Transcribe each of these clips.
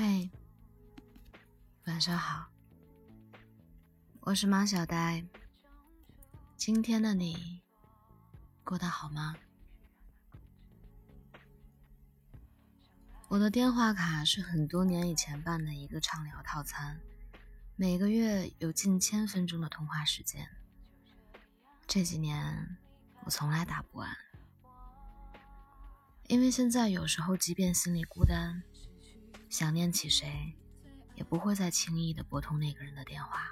嘿，晚上好，我是马小呆。今天的你过得好吗？我的电话卡是很多年以前办的一个畅聊套餐，每个月有近千分钟的通话时间。这几年我从来打不完，因为现在有时候即便心里孤单。想念起谁，也不会再轻易的拨通那个人的电话。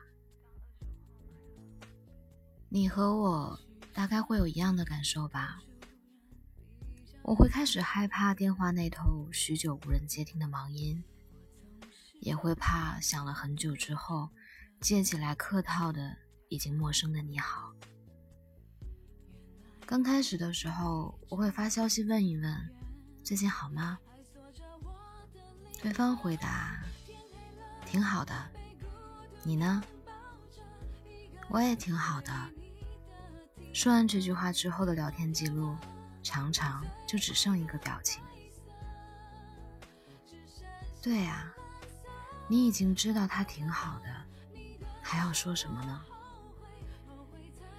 你和我大概会有一样的感受吧？我会开始害怕电话那头许久无人接听的忙音，也会怕响了很久之后接起来客套的已经陌生的你好。刚开始的时候，我会发消息问一问，最近好吗？对方回答：“挺好的，你呢？我也挺好的。”说完这句话之后的聊天记录，常常就只剩一个表情。对呀，你已经知道他挺好的，还要说什么呢？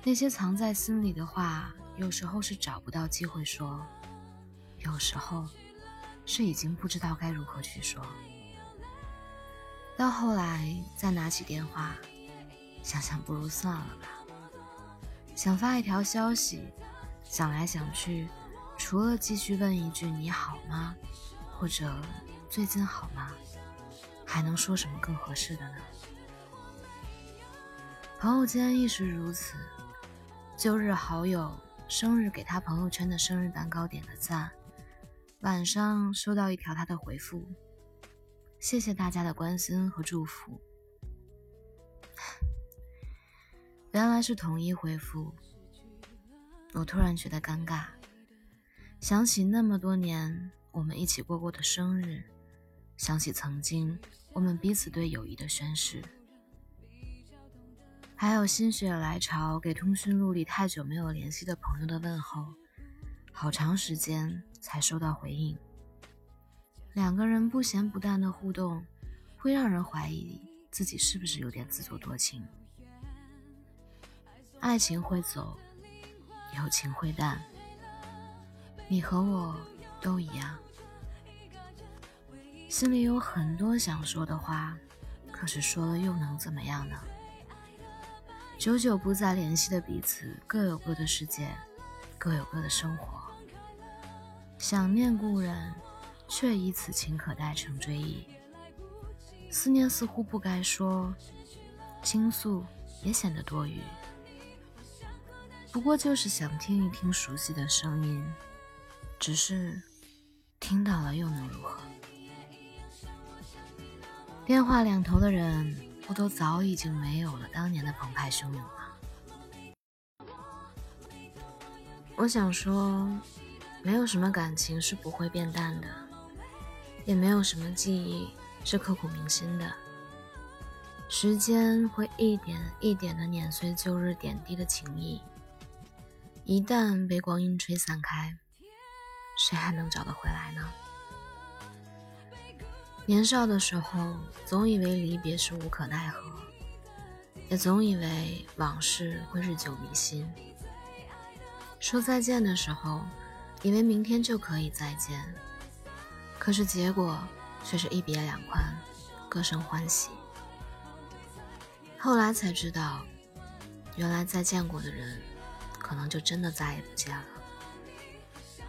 那些藏在心里的话，有时候是找不到机会说，有时候。是已经不知道该如何去说，到后来再拿起电话，想想不如算了吧。想发一条消息，想来想去，除了继续问一句“你好吗”或者“最近好吗”，还能说什么更合适的呢？朋友间亦是如此。旧日好友生日，给他朋友圈的生日蛋糕点个赞。晚上收到一条他的回复，谢谢大家的关心和祝福。原来是统一回复，我突然觉得尴尬，想起那么多年我们一起过过的生日，想起曾经我们彼此对友谊的宣誓，还有心血来潮给通讯录里太久没有联系的朋友的问候。好长时间才收到回应。两个人不咸不淡的互动，会让人怀疑自己是不是有点自作多情。爱情会走，友情会淡。你和我都一样，心里有很多想说的话，可是说了又能怎么样呢？久久不再联系的彼此，各有各的世界，各有各的生活。想念故人，却以此情可待成追忆。思念似乎不该说，倾诉也显得多余。不过就是想听一听熟悉的声音，只是听到了又能如何？电话两头的人，不都早已经没有了当年的澎湃汹涌吗？我想说。没有什么感情是不会变淡的，也没有什么记忆是刻骨铭心的。时间会一点一点的碾碎旧日点滴的情谊，一旦被光阴吹散开，谁还能找得回来呢？年少的时候，总以为离别是无可奈何，也总以为往事会日久弥新。说再见的时候。以为明天就可以再见，可是结果却是一别两宽，各生欢喜。后来才知道，原来再见过的人，可能就真的再也不见了。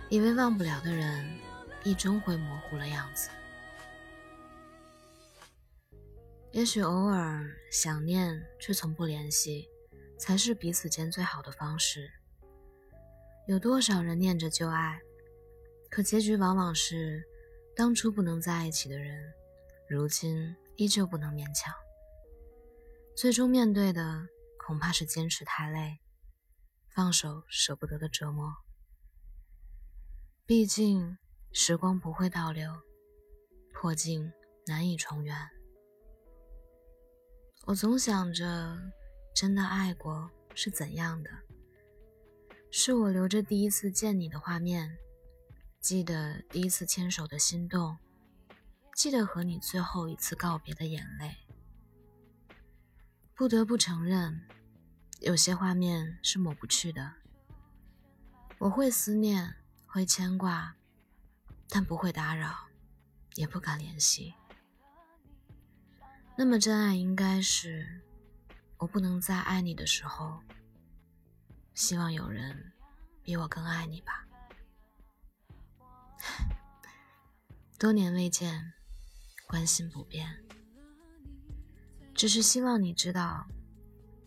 以为忘不了的人，亦终会模糊了样子。也许偶尔想念却从不联系，才是彼此间最好的方式。有多少人念着旧爱，可结局往往是当初不能在一起的人，如今依旧不能勉强。最终面对的恐怕是坚持太累，放手舍不得的折磨。毕竟时光不会倒流，破镜难以重圆。我总想着，真的爱过是怎样的。是我留着第一次见你的画面，记得第一次牵手的心动，记得和你最后一次告别的眼泪。不得不承认，有些画面是抹不去的。我会思念，会牵挂，但不会打扰，也不敢联系。那么真爱应该是，我不能再爱你的时候，希望有人比我更爱你吧。多年未见，关心不变，只是希望你知道，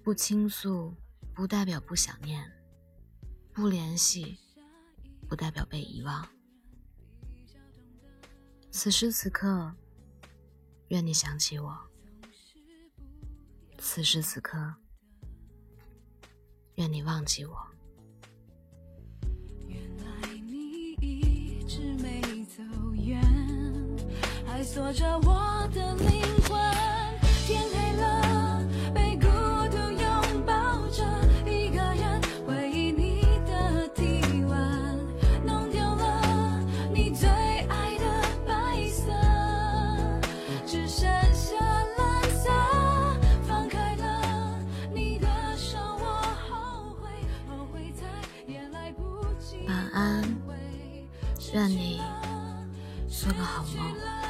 不倾诉不代表不想念，不联系不代表被遗忘。此时此刻，愿你想起我；此时此刻，愿你忘记我。原来你一直没走远还锁着我的泪愿你做个好梦。